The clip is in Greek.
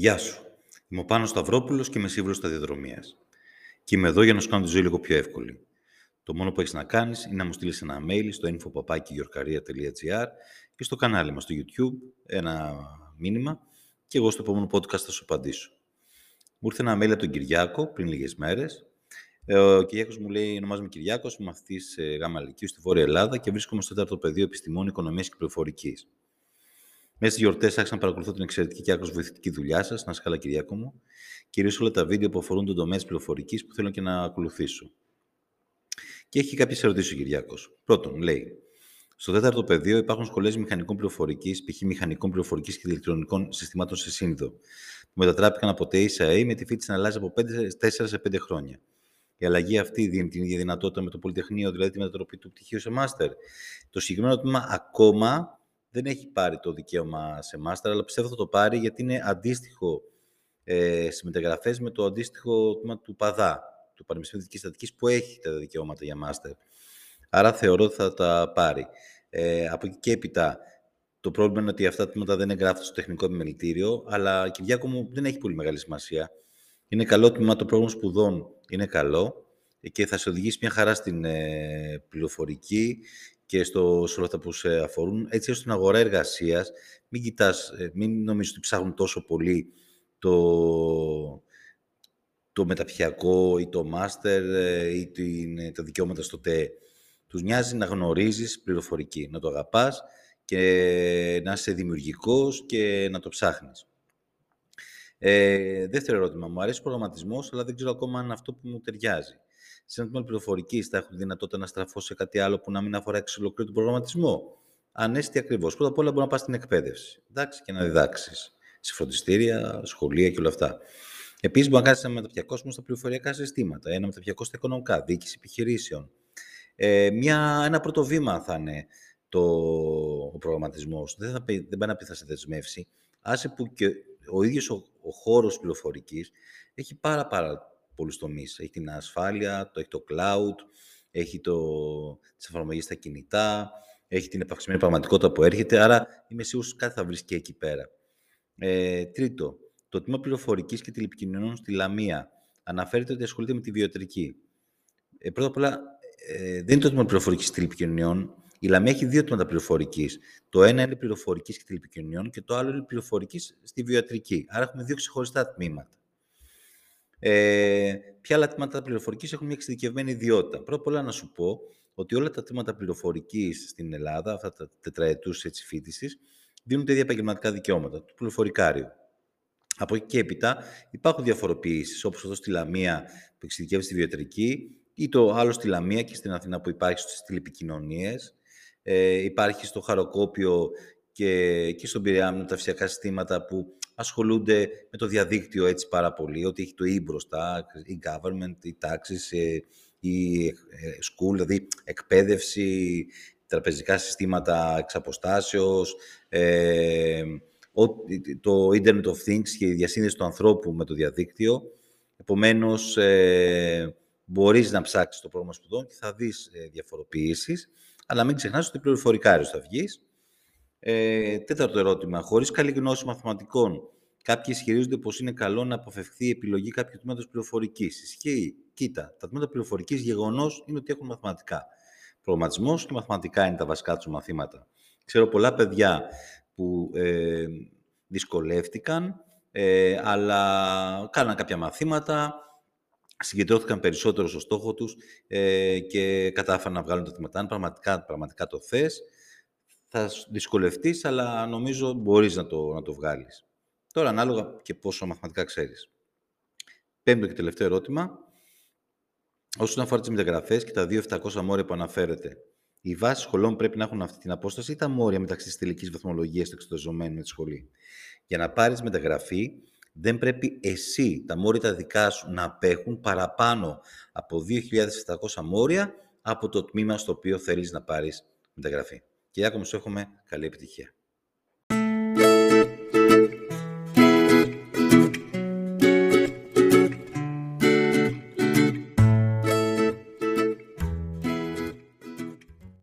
Γεια σου. Είμαι ο Πάνος Σταυρόπουλος και είμαι σύμβουλος σταδιοδρομίας. Και είμαι εδώ για να σου κάνω τη ζωή λίγο πιο εύκολη. Το μόνο που έχεις να κάνεις είναι να μου στείλεις ένα mail στο info.papakigeorkaria.gr και στο κανάλι μας στο YouTube ένα μήνυμα και εγώ στο επόμενο podcast θα σου απαντήσω. Μου ήρθε ένα mail από τον Κυριάκο πριν λίγες μέρες. Ε, ο Κυριάκος μου λέει, ονομάζομαι Κυριάκος, είμαι μαθητής γάμα Λυκείου στη Βόρεια Ελλάδα και βρίσκομαι στο τέταρτο πεδίο επιστημών οικονομίας και πληροφορικής. Μέσα στις γιορτές άρχισα να παρακολουθώ την εξαιρετική και άκρος βοηθητική δουλειά σας. Να σκάλα, Κυριακό μου. Κυρίως όλα τα βίντεο που αφορούν τον τομέα της πληροφορικής που θέλω και να ακολουθήσω. Και έχει κάποιες ερωτήσεις ο Κυριάκος. Πρώτον, λέει, στο τέταρτο πεδίο υπάρχουν σχολές μηχανικών πληροφορικής, π.χ. μηχανικών πληροφορικής και ηλεκτρονικών συστημάτων σε σύνδο, που μετατράπηκαν από TSA με τη φύση να αλλάζει από 4 σε 5 χρόνια. Η αλλαγή αυτή δίνει την ίδια δυνατότητα με το Πολυτεχνείο, δηλαδή τη μετατροπή του πτυχίου σε μάστερ. Το συγκεκριμένο τμήμα ακόμα δεν έχει πάρει το δικαίωμα σε μάστερ, αλλά πιστεύω θα το πάρει γιατί είναι αντίστοιχο ε, στις μεταγραφές με το αντίστοιχο τμήμα του ΠΑΔΑ, του Πανεπιστημίου Δυτικής Στατικής, που έχει τα δικαιώματα για μάστερ. Άρα θεωρώ ότι θα τα πάρει. Ε, από εκεί και έπειτα, το πρόβλημα είναι ότι αυτά τα τμήματα δεν εγγράφονται στο τεχνικό επιμελητήριο, αλλά Κυριάκο μου δεν έχει πολύ μεγάλη σημασία. Είναι καλό τμήμα, το πρόγραμμα σπουδών είναι καλό και θα σε οδηγήσει μια χαρά στην ε, πληροφορική και στο, σε όλα αυτά που σε αφορούν, έτσι ώστε στην αγορά εργασίας μην κοιτάς, ε, μην νομίζεις ότι ψάχνουν τόσο πολύ το, το μεταπτυχιακό ή το μάστερ ε, ή την, τα δικαιώματα στο ΤΕ. Τους νοιάζει να γνωρίζεις πληροφορική, να το αγαπάς και να είσαι δημιουργικός και να το ψάχνεις. Ε, δεύτερο ερώτημα. Μου αρέσει ο προγραμματισμός, αλλά δεν ξέρω ακόμα αν αυτό που μου ταιριάζει σε ένα τμήμα πληροφορικής θα έχουν δυνατότητα να στραφώ σε κάτι άλλο που να μην αφορά εξ ολοκλήρου τον προγραμματισμό; Αν ναι, τι ακριβώς. Πρώτα απ' όλα μπορεί να πας στην εκπαίδευση εντάξει, και να διδάξεις σε φροντιστήρια, σχολεία και όλα αυτά. Επίσης, μπορεί να κάνει ένα μεταπτυχιακό στα πληροφοριακά συστήματα, ένα μεταπτυχιακό στα οικονομικά, διοίκηση επιχειρήσεων. Ε, μια, ένα πρώτο βήμα θα είναι το, ο προγραμματισμός. Δεν, θα, δεν πάει να πει θα σε δεσμεύσει. Άσε που και ο ίδιος ο, ο χώρος πληροφορικής έχει πάρα, πάρα πολλούς τομείς. Έχει την ασφάλεια, το, έχει το cloud, έχει το, τις εφαρμογές στα κινητά, έχει την επαυξημένη πραγματικότητα που έρχεται, άρα είμαι σίγουρος ότι κάτι θα βρεις και εκεί πέρα. Ε, τρίτο, το τμήμα πληροφορικής και τηλεπικοινωνιών στη Λαμία αναφέρεται ότι ασχολείται με τη βιοτρική. Ε, πρώτα απ' όλα, ε, δεν είναι το τμήμα πληροφορικής και τηλεπικοινωνιών. Η Λαμία έχει δύο τμήματα πληροφορικής. Το ένα είναι πληροφορικής και τηλεπικοινωνιών και το άλλο είναι πληροφορικής στη βιοτρική. Άρα έχουμε δύο ξεχωριστά τμήματα. Ε, ποια άλλα τμήματα πληροφορικής έχουν μια εξειδικευμένη ιδιότητα. Πρώτα απ' όλα να σου πω ότι όλα τα τμήματα πληροφορικής στην Ελλάδα, αυτά τα τετραετούς φίτησης, δίνουν τα ίδια επαγγελματικά δικαιώματα, του πληροφορικάριου. Από εκεί και έπειτα υπάρχουν διαφοροποιήσεις, όπως εδώ στη Λαμία που εξειδικεύει στη βιοτρική, ή το άλλο στη Λαμία και στην Αθήνα που υπάρχει στις τηλεπικοινωνίες. Ε, υπάρχει στο Χαροκόπιο και, και στον Πειραιά με τα φυσικά συστήματα που ασχολούνται με το διαδίκτυο έτσι πάρα πολύ, ότι έχει το e μπροστά, η government, οι taxes, ε, η ε, school, δηλαδή εκπαίδευση, τραπεζικά συστήματα εξ αποστάσεως, ε, το Internet of Things και η διασύνδεση του ανθρώπου με το διαδίκτυο. Επομένως, ε, μπορείς να ψάξεις το πρόγραμμα σπουδών και θα δεις ε, διαφοροποιήσεις, αλλά μην ξεχνάς ότι πληροφορικάριος θα βγεις ε, τέταρτο ερώτημα. Χωρίς καλή γνώση μαθηματικών, κάποιοι ισχυρίζονται πως είναι καλό να αποφευχθεί η επιλογή κάποιου τμήματος πληροφορικής. Ισχύει. Κοίτα, τα τμήματα πληροφορικής γεγονός είναι ότι έχουν μαθηματικά. Προγραμματισμός και μαθηματικά είναι τα βασικά τους μαθήματα. Ξέρω πολλά παιδιά που ε, δυσκολεύτηκαν, ε, αλλά κάναν κάποια μαθήματα, συγκεντρώθηκαν περισσότερο στο στόχο τους ε, και κατάφεραν να βγάλουν τα θύματα. Αν πραγματικά, πραγματικά το θες, θα δυσκολευτείς, αλλά νομίζω μπορείς να το, να το βγάλεις. Τώρα, ανάλογα και πόσο μαθηματικά ξέρεις. Πέμπτο και τελευταίο ερώτημα. Όσον αφορά τις μεταγραφές και τα 2.700 μόρια που αναφέρεται, οι βάσεις σχολών πρέπει να έχουν αυτή την απόσταση ή τα μόρια μεταξύ της τελικής βαθμολογίας του εξεταζομένου με τη σχολή; Για να πάρεις μεταγραφή, δεν πρέπει εσύ, τα μόρια τα δικά σου, να απέχουν παραπάνω από 2.700 μόρια από το τμήμα στο οποίο θέλεις να πάρεις μεταγραφή. Και Ιάκωβο, σου εύχομαι καλή επιτυχία.